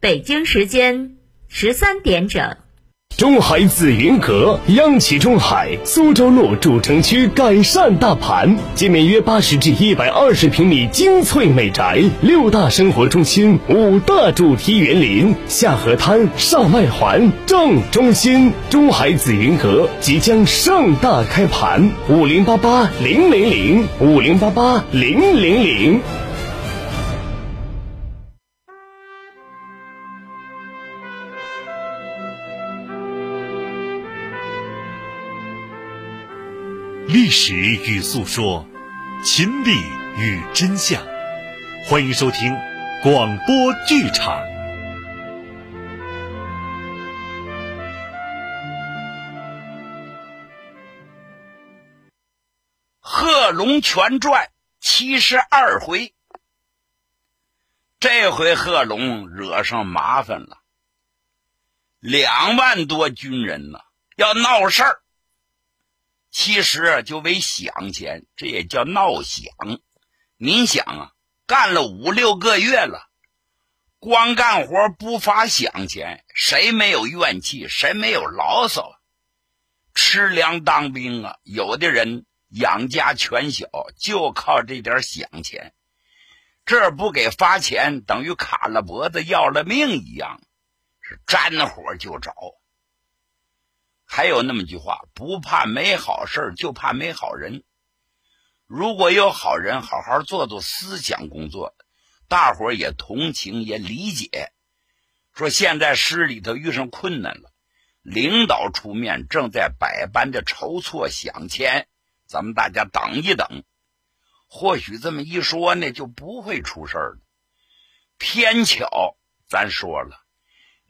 北京时间十三点整。中海紫云阁，央企中海苏州路主城区改善大盘，建面约八十至一百二十平米精粹美宅，六大生活中心，五大主题园林，下河滩，上外环，正中心。中海紫云阁即将盛大开盘，五零八八零零零，五零八八零零零。历史与诉说，秦理与真相，欢迎收听广播剧场《贺龙全传》七十二回。这回贺龙惹上麻烦了，两万多军人呢，要闹事儿。其实就为饷钱，这也叫闹饷。您想啊，干了五六个月了，光干活不发饷钱，谁没有怨气？谁没有牢骚？吃粮当兵啊，有的人养家全小，就靠这点饷钱。这不给发钱，等于卡了脖子要了命一样，是沾火就着。还有那么句话，不怕没好事就怕没好人。如果有好人，好好做做思想工作，大伙也同情也理解。说现在市里头遇上困难了，领导出面，正在百般的筹措饷钱，咱们大家等一等。或许这么一说呢，就不会出事了。偏巧，咱说了。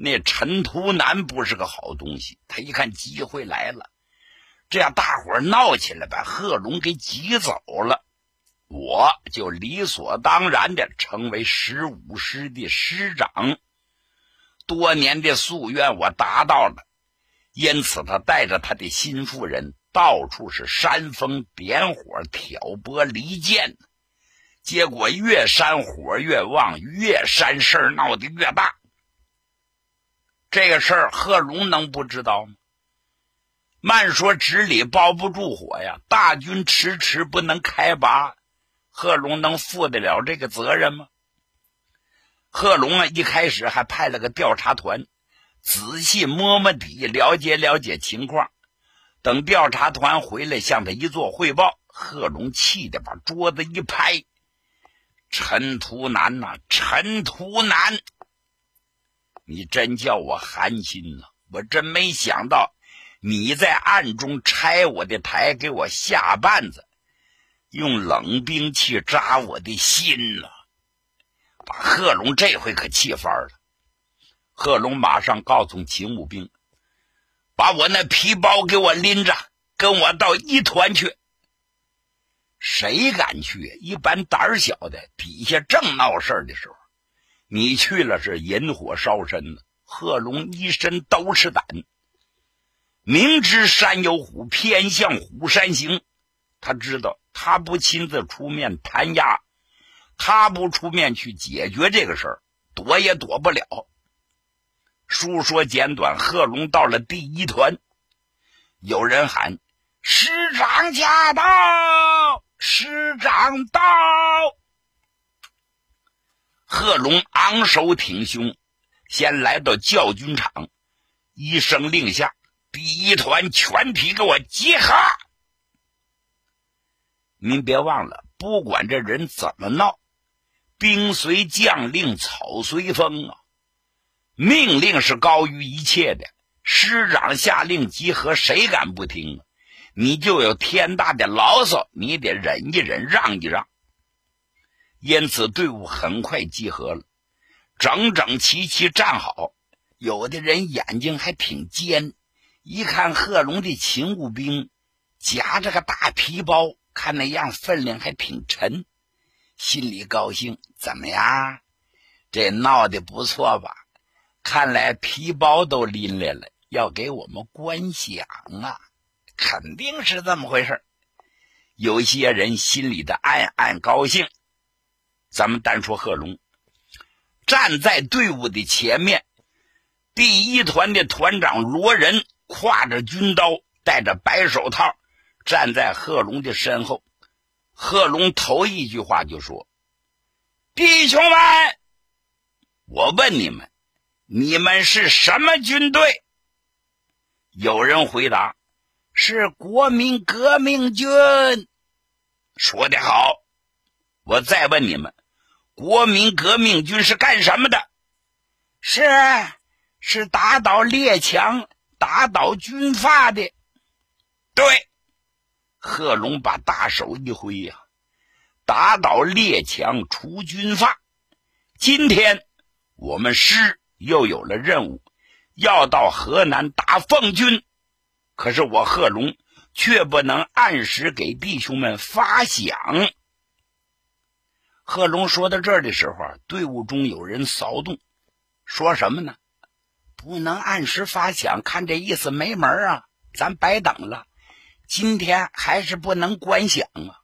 那陈图南不是个好东西，他一看机会来了，这样大伙闹起来，把贺龙给挤走了，我就理所当然的成为十五师的师长。多年的夙愿我达到了，因此他带着他的心腹人到处是煽风点火、挑拨离间，结果越煽火越旺，越煽事闹得越大。这个事儿，贺龙能不知道吗？慢说纸里包不住火呀，大军迟迟不能开拔，贺龙能负得了这个责任吗？贺龙啊，一开始还派了个调查团，仔细摸摸底，了解了解情况。等调查团回来向他一做汇报，贺龙气得把桌子一拍：“陈图南呐，陈图南！”你真叫我寒心呐！我真没想到你在暗中拆我的台，给我下绊子，用冷兵器扎我的心呐！把贺龙这回可气翻了。贺龙马上告诉勤务兵：“把我那皮包给我拎着，跟我到一团去。”谁敢去？一般胆小的，底下正闹事的时候。你去了是引火烧身呢。贺龙一身都是胆，明知山有虎，偏向虎山行。他知道他不亲自出面弹压，他不出面去解决这个事儿，躲也躲不了。书说简短，贺龙到了第一团，有人喊：“师长驾到！师长到！”贺龙昂首挺胸，先来到教军场，一声令下，第一团全体给我集合。您别忘了，不管这人怎么闹，兵随将令，草随风啊！命令是高于一切的。师长下令集合，谁敢不听啊？你就有天大的牢骚，你得忍一忍，让一让。因此，队伍很快集合了，整整齐齐站好。有的人眼睛还挺尖，一看贺龙的勤务兵夹着个大皮包，看那样分量还挺沉，心里高兴。怎么样？这闹得不错吧？看来皮包都拎来了，要给我们观想啊！肯定是这么回事有些人心里的暗暗高兴。咱们单说贺龙，站在队伍的前面。第一团的团长罗仁挎着军刀，戴着白手套，站在贺龙的身后。贺龙头一句话就说：“弟兄们，我问你们，你们是什么军队？”有人回答：“是国民革命军。”说得好，我再问你们，国民革命军是干什么的？是。是打倒列强、打倒军阀的。对，贺龙把大手一挥呀，打倒列强、除军阀。今天我们师又有了任务，要到河南打奉军。可是我贺龙却不能按时给弟兄们发饷。贺龙说到这儿的时候，队伍中有人骚动，说什么呢？不能按时发饷，看这意思没门啊！咱白等了，今天还是不能观饷啊！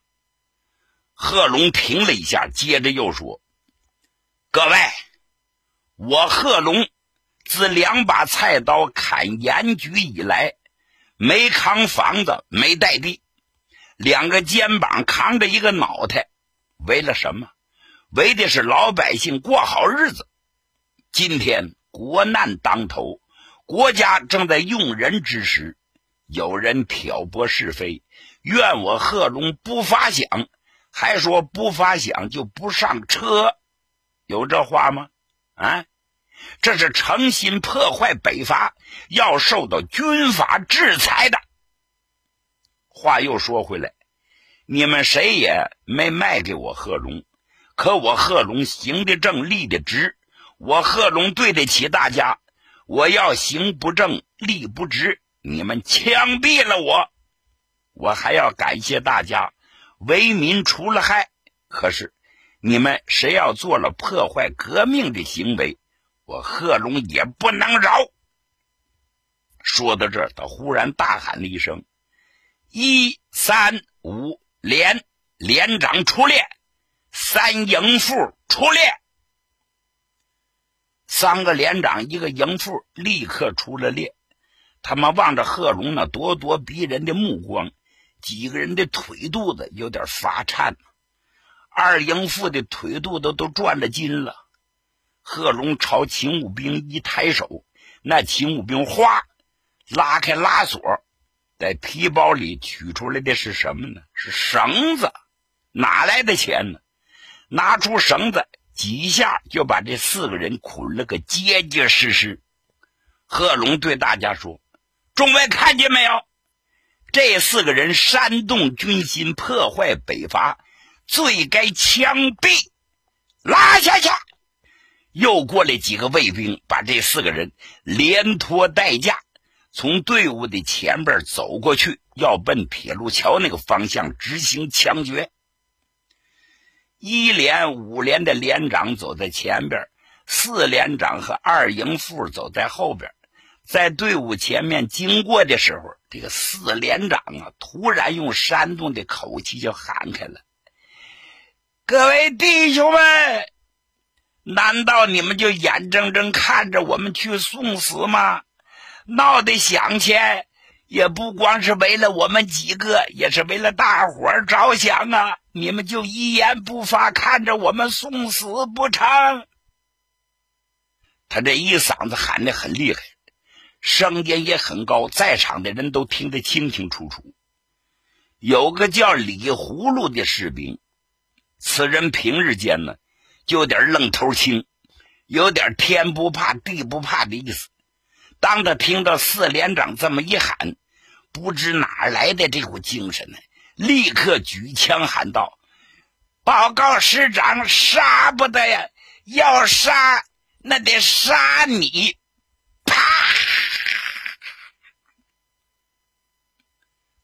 贺龙停了一下，接着又说：“各位，我贺龙自两把菜刀砍盐局以来，没扛房子，没带地，两个肩膀扛着一个脑袋，为了什么？为的是老百姓过好日子。今天。”国难当头，国家正在用人之时，有人挑拨是非，怨我贺龙不发饷，还说不发饷就不上车，有这话吗？啊，这是诚心破坏北伐，要受到军法制裁的。话又说回来，你们谁也没卖给我贺龙，可我贺龙行得正，立得直。我贺龙对得起大家，我要行不正立不直，你们枪毙了我，我还要感谢大家为民除了害。可是你们谁要做了破坏革命的行为，我贺龙也不能饶。说到这儿，他忽然大喊了一声：“一三五连连长出列，三营副出列。”三个连长，一个营副，立刻出了列。他们望着贺龙那咄咄逼人的目光，几个人的腿肚子有点发颤。二营副的腿肚子都转了筋了。贺龙朝勤务兵一抬手，那勤务兵哗拉开拉锁，在皮包里取出来的是什么呢？是绳子。哪来的钱呢？拿出绳子。几下就把这四个人捆了个结结实实。贺龙对大家说：“众位看见没有？这四个人煽动军心，破坏北伐，罪该枪毙，拉下去。”又过来几个卫兵，把这四个人连拖带架从队伍的前边走过去，要奔铁路桥那个方向执行枪决。一连、五连的连长走在前边，四连长和二营副走在后边。在队伍前面经过的时候，这个四连长啊，突然用山东的口气就喊开了：“各位弟兄们，难道你们就眼睁睁看着我们去送死吗？闹得响钱！”也不光是为了我们几个，也是为了大伙儿着想啊！你们就一言不发，看着我们送死不成？他这一嗓子喊的很厉害，声音也很高，在场的人都听得清清楚楚。有个叫李葫芦的士兵，此人平日间呢，就有点愣头青，有点天不怕地不怕的意思。当他听到四连长这么一喊，不知哪来的这股精神呢？立刻举枪喊道：“报告师长，杀不得呀！要杀那得杀你！”啪！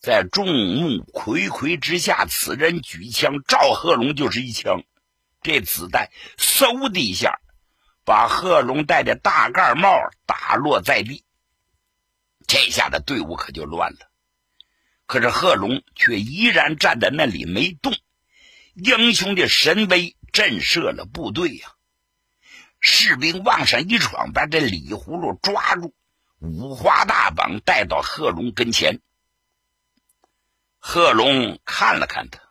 在众目睽睽之下，此人举枪，赵贺龙就是一枪，这子弹嗖的一下。把贺龙戴的大盖帽打落在地，这下的队伍可就乱了。可是贺龙却依然站在那里没动，英雄的神威震慑了部队呀。士兵往上一闯，把这李葫芦抓住，五花大绑带到贺龙跟前。贺龙看了看他，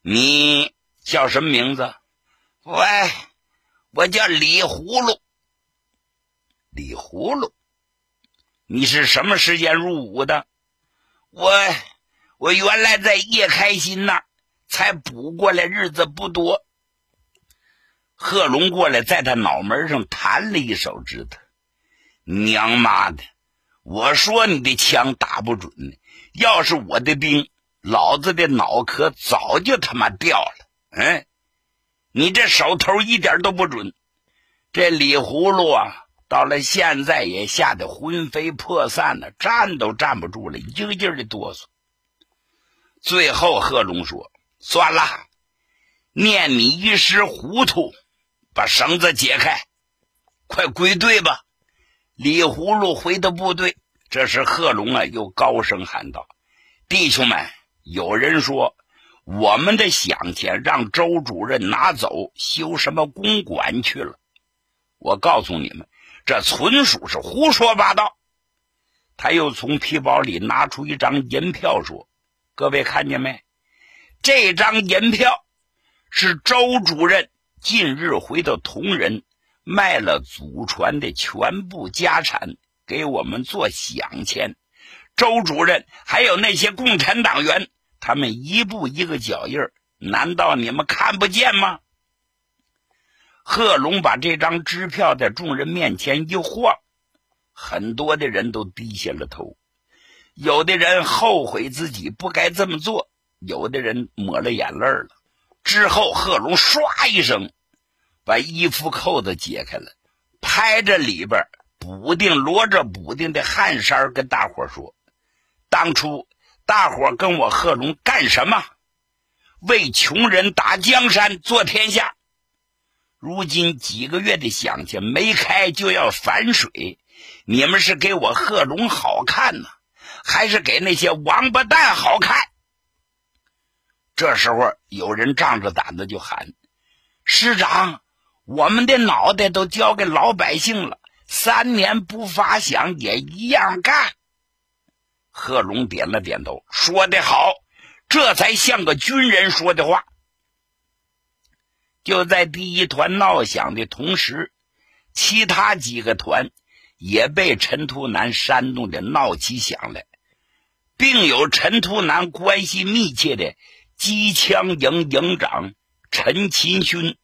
你叫什么名字？喂，我叫李葫芦。李葫芦，你是什么时间入伍的？我我原来在叶开心那儿，才补过来，日子不多。贺龙过来，在他脑门上弹了一手指头。娘妈的！我说你的枪打不准，要是我的兵，老子的脑壳早就他妈掉了。嗯，你这手头一点都不准。这李葫芦啊，到了现在也吓得魂飞魄散了，站都站不住了，一个劲儿的哆嗦。最后，贺龙说：“算了，念你一时糊涂。”把绳子解开，快归队吧！李葫芦回到部队。这时，贺龙啊又高声喊道：“弟兄们，有人说我们的饷钱让周主任拿走修什么公馆去了。我告诉你们，这纯属是胡说八道。”他又从皮包里拿出一张银票，说：“各位看见没？这张银票是周主任。”近日回到铜仁，卖了祖传的全部家产给我们做饷钱。周主任还有那些共产党员，他们一步一个脚印难道你们看不见吗？贺龙把这张支票在众人面前一晃，很多的人都低下了头，有的人后悔自己不该这么做，有的人抹了眼泪了。之后，贺龙唰一声把衣服扣子解开了，拍着里边补丁摞着补丁的汗衫，跟大伙说：“当初大伙跟我贺龙干什么？为穷人打江山，做天下。如今几个月的饷钱没开就要反水，你们是给我贺龙好看呢，还是给那些王八蛋好看？”这时候，有人仗着胆子就喊：“师长，我们的脑袋都交给老百姓了，三年不发饷也一样干。”贺龙点了点头，说得好，这才像个军人说的话。就在第一团闹响的同时，其他几个团也被陈图南煽动的闹起响来，并有陈图南关系密切的。机枪营营长陈勤勋，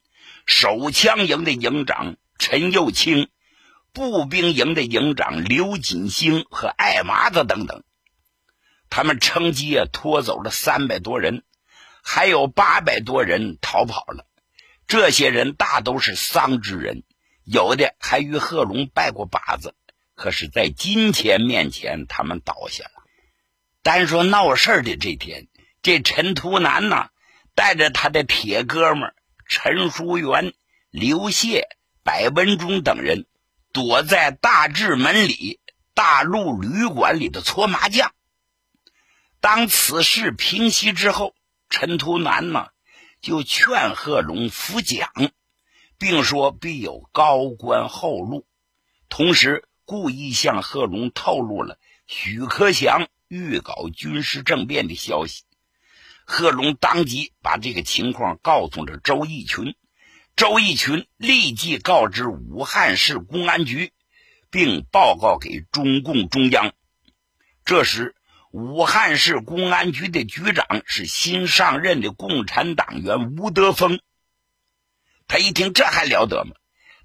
手枪营的营长陈幼清，步兵营的营长刘锦兴和艾麻子等等，他们乘机啊拖走了三百多人，还有八百多人逃跑了。这些人大都是丧之人，有的还与贺龙拜过把子，可是，在金钱面前，他们倒下了。单说闹事的这天。这陈图南呢，带着他的铁哥们陈书元、刘谢、白文忠等人，躲在大治门里大陆旅馆里的搓麻将。当此事平息之后，陈图南呢就劝贺龙服蒋，并说必有高官厚禄，同时故意向贺龙透露了许克祥欲搞军事政变的消息。贺龙当即把这个情况告诉了周逸群，周逸群立即告知武汉市公安局，并报告给中共中央。这时，武汉市公安局的局长是新上任的共产党员吴德峰。他一听，这还了得吗？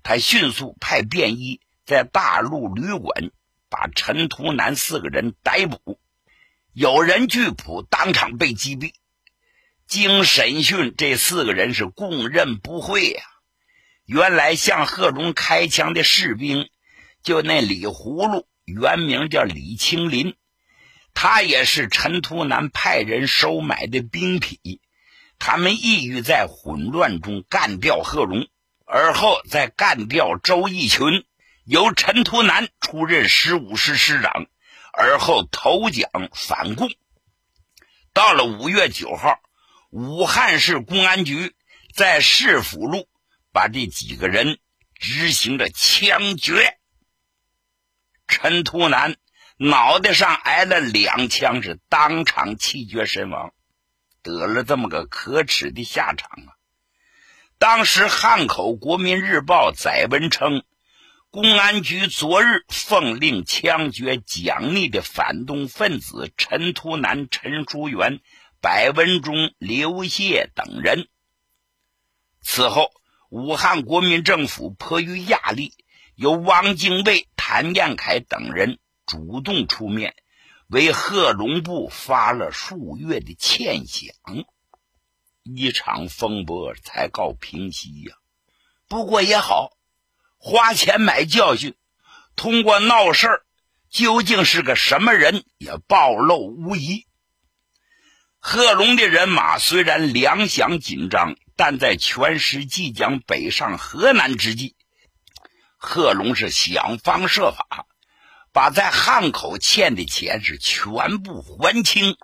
他迅速派便衣在大陆旅馆把陈图南四个人逮捕，有人拒捕，当场被击毙。经审讯，这四个人是供认不讳呀。原来向贺龙开枪的士兵，就那李葫芦，原名叫李青林，他也是陈图南派人收买的兵痞。他们意欲在混乱中干掉贺龙，而后再干掉周义群，由陈图南出任十五师师长，而后投蒋反共。到了五月九号。武汉市公安局在市府路把这几个人执行着枪决。陈图南脑袋上挨了两枪，是当场气绝身亡，得了这么个可耻的下场啊！当时汉口国民日报载文称，公安局昨日奉令枪决蒋逆的反动分子陈图南、陈淑元、白文忠、刘谢等人。此后，武汉国民政府迫于压力，由汪精卫。谭彦凯等人主动出面，为贺龙部发了数月的欠饷，一场风波才告平息呀。不过也好，花钱买教训，通过闹事儿，究竟是个什么人也暴露无遗。贺龙的人马虽然粮饷紧张，但在全师即将北上河南之际。贺龙是想方设法，把在汉口欠的钱是全部还清。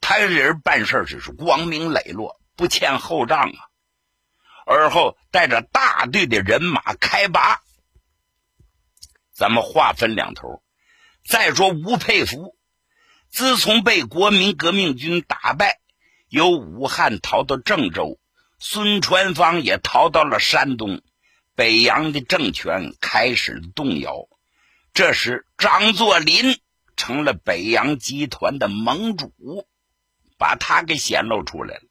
他这人办事只是光明磊落，不欠后账啊。而后带着大队的人马开拔。咱们话分两头。再说吴佩孚，自从被国民革命军打败，由武汉逃到郑州，孙传芳也逃到了山东。北洋的政权开始动摇，这时张作霖成了北洋集团的盟主，把他给显露出来了。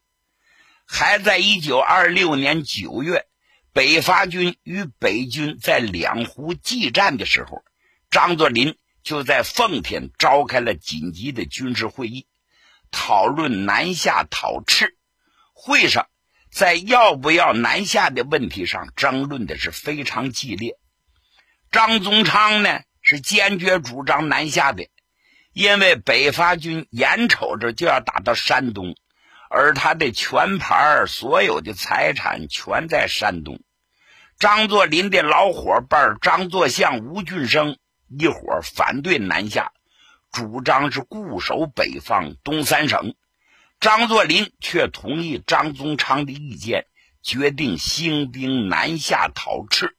还在一九二六年九月，北伐军与北军在两湖激战的时候，张作霖就在奉天召开了紧急的军事会议，讨论南下讨赤。会上。在要不要南下的问题上争论的是非常激烈。张宗昌呢是坚决主张南下的，因为北伐军眼瞅着就要打到山东，而他的全盘所有的财产全在山东。张作霖的老伙伴张作相、吴俊升一伙反对南下，主张是固守北方东三省。张作霖却同意张宗昌的意见，决定兴兵南下讨赤。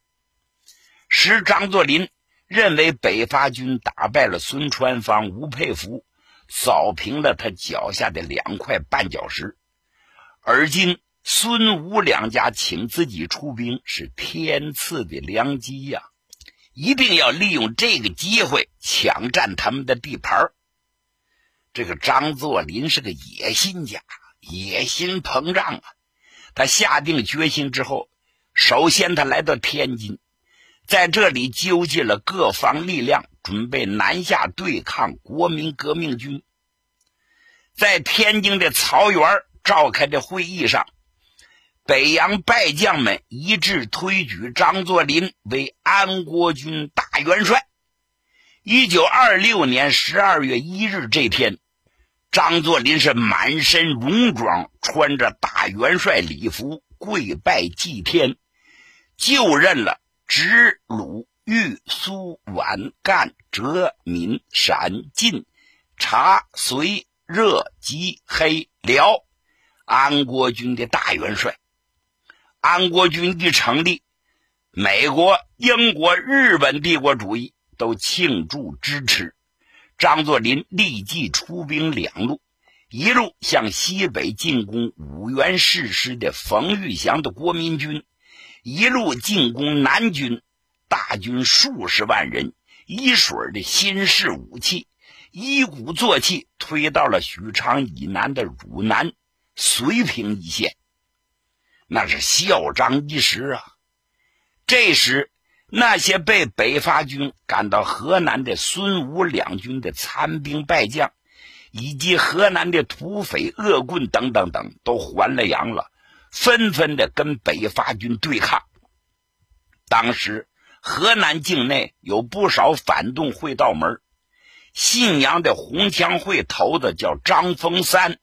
时张作霖认为北伐军打败了孙传芳、吴佩孚，扫平了他脚下的两块绊脚石，而今孙吴两家请自己出兵，是天赐的良机呀！一定要利用这个机会抢占他们的地盘这个张作霖是个野心家，野心膨胀啊！他下定决心之后，首先他来到天津，在这里纠集了各方力量，准备南下对抗国民革命军。在天津的曹园召开的会议上，北洋败将们一致推举张作霖为安国军大元帅。一九二六年十二月一日这天。张作霖是满身戎装，穿着大元帅礼服，跪拜祭天，就任了直鲁豫苏皖赣浙闽陕晋察绥热吉黑辽安国军的大元帅。安国军一成立，美国、英国、日本帝国主义都庆祝支持。张作霖立即出兵两路，一路向西北进攻五原誓师的冯玉祥的国民军，一路进攻南军，大军数十万人，一水的新式武器，一鼓作气推到了许昌以南的汝南、绥平一线，那是嚣张一时啊！这时。那些被北伐军赶到河南的孙吴两军的残兵败将，以及河南的土匪恶棍等等等，都还了阳了，纷纷的跟北伐军对抗。当时河南境内有不少反动会道门，信阳的红枪会头子叫张峰三，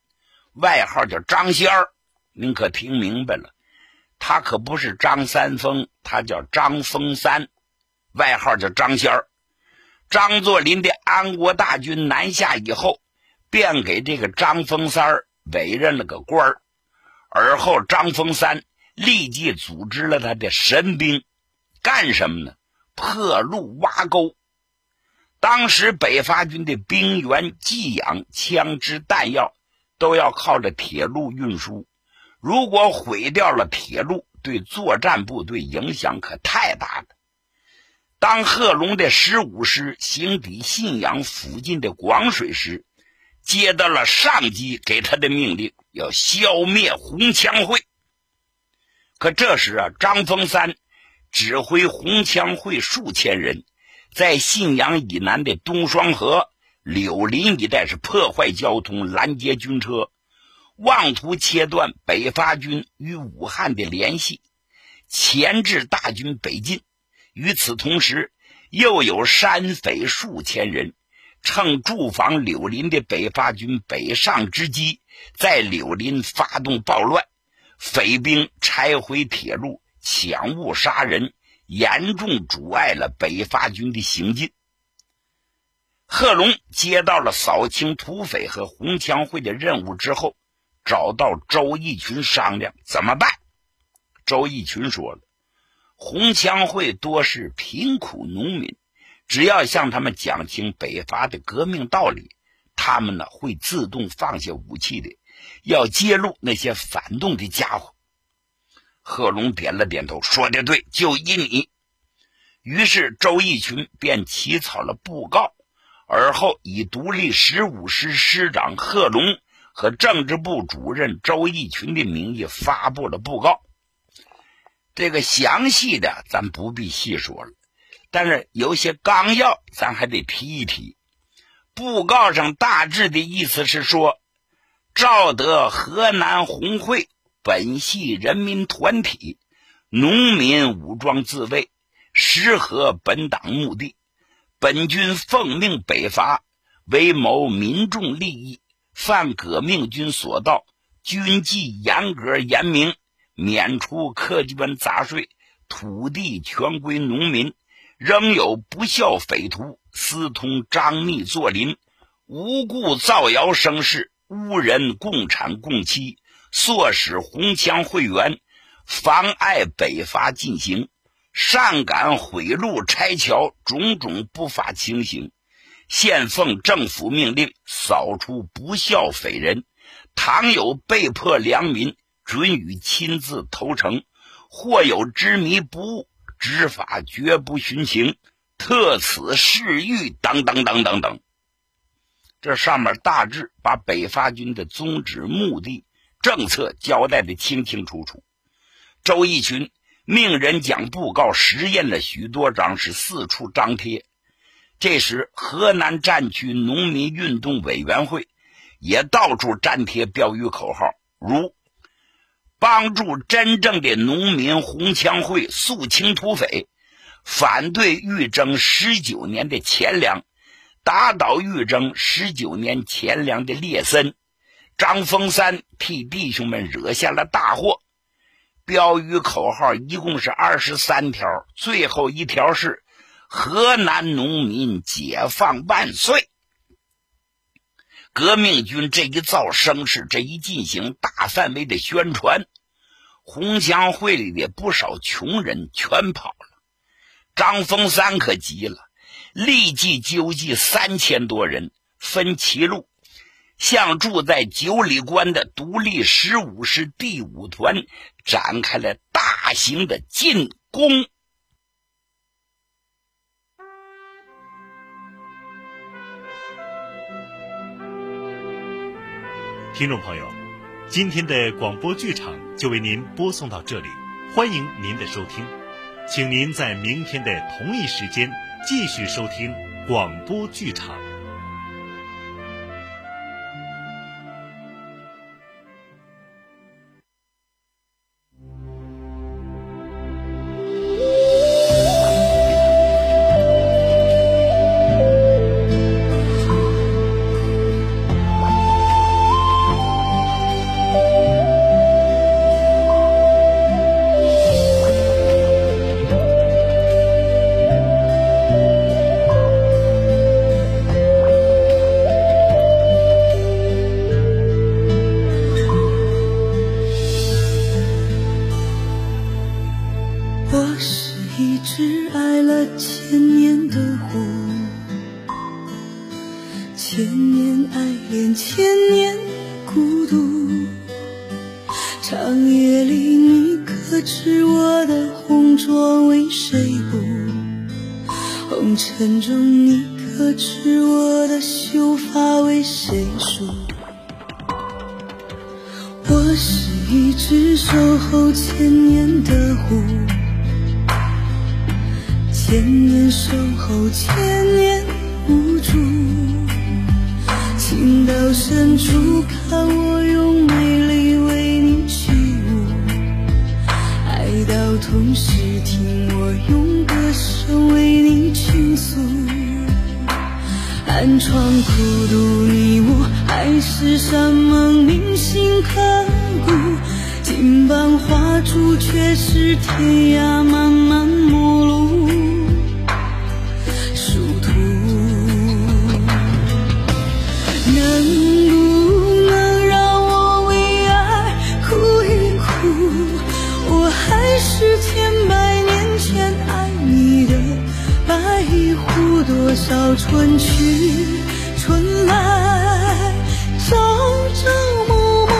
外号叫张仙儿，您可听明白了？他可不是张三丰，他叫张峰三，外号叫张仙儿。张作霖的安国大军南下以后，便给这个张峰三儿委任了个官儿。而后，张峰三立即组织了他的神兵，干什么呢？破路挖沟。当时北伐军的兵员、给养、枪支、弹药都要靠着铁路运输。如果毁掉了铁路，对作战部队影响可太大了。当贺龙的十五师行抵信阳附近的广水时，接到了上级给他的命令，要消灭红枪会。可这时啊，张峰三指挥红枪会数千人。在信阳以南的东双河、柳林一带是破坏交通、拦截军车，妄图切断北伐军与武汉的联系，钳制大军北进。与此同时，又有山匪数千人，趁驻防柳林的北伐军北上之机，在柳林发动暴乱，匪兵拆毁铁路、抢物、杀人。严重阻碍了北伐军的行进。贺龙接到了扫清土匪和红枪会的任务之后，找到周逸群商量怎么办。周逸群说了：“红枪会多是贫苦农民，只要向他们讲清北伐的革命道理，他们呢会自动放下武器的。要揭露那些反动的家伙。”贺龙点了点头，说的对，就依你。于是周逸群便起草了布告，而后以独立十五师师长贺龙和政治部主任周逸群的名义发布了布告。这个详细的咱不必细说了，但是有些纲要咱还得提一提。布告上大致的意思是说，赵德河南红会。本系人民团体，农民武装自卫，适合本党目的。本军奉命北伐，为谋民众利益，犯革命军所盗，军纪严格严明，免除苛捐杂税，土地全归农民。仍有不孝匪徒，私通张密作邻，无故造谣生事，污人共产共妻。唆使红枪会员妨碍北伐进行，擅敢毁路拆桥，种种不法情形，现奉政府命令扫除不孝匪人。倘有被迫良民，准予亲自投诚；或有执迷不悟，执法绝不徇情，特此示谕等等等等等。这上面大致把北伐军的宗旨目的。政策交代的清清楚楚，周逸群命人将布告实验了许多张，是四处张贴。这时，河南战区农民运动委员会也到处粘贴标语口号，如“帮助真正的农民红枪会肃清土匪，反对预征十九年的钱粮，打倒预征十九年钱粮的列森。”张峰三替弟兄们惹下了大祸。标语口号一共是二十三条，最后一条是“河南农民解放万岁”。革命军这一造声势，这一进行大范围的宣传，红墙会里的不少穷人全跑了。张峰三可急了，立即纠集三千多人，分七路。向住在九里关的独立十五师第五团展开了大型的进攻。听众朋友，今天的广播剧场就为您播送到这里，欢迎您的收听，请您在明天的同一时间继续收听广播剧场。谁不？红尘中，你可知我的秀发为谁梳？我是一只守候千年的狐，千年守候，千年无助。情到深处，看我用美丽同时，听我用歌声为你倾诉。寒窗苦读，你我海誓山盟，铭心刻骨。金榜花烛，却是天涯茫茫陌路。是千百年前爱你的白狐，多少春去春来，朝朝暮暮，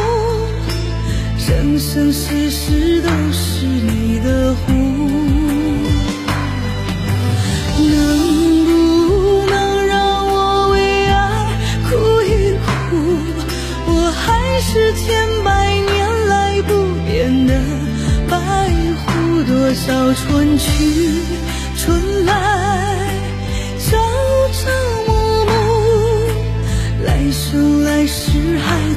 生生世世都是你的狐。能不能让我为爱哭一哭？我还是千多少春去春来，朝朝暮暮，来生来世还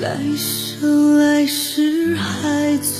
来生来世还做。